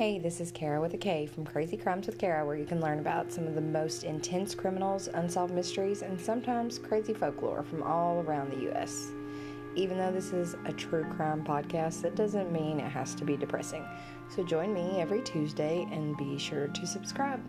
Hey, this is Kara with a K from Crazy Crimes with Kara, where you can learn about some of the most intense criminals, unsolved mysteries, and sometimes crazy folklore from all around the U.S. Even though this is a true crime podcast, that doesn't mean it has to be depressing. So join me every Tuesday and be sure to subscribe.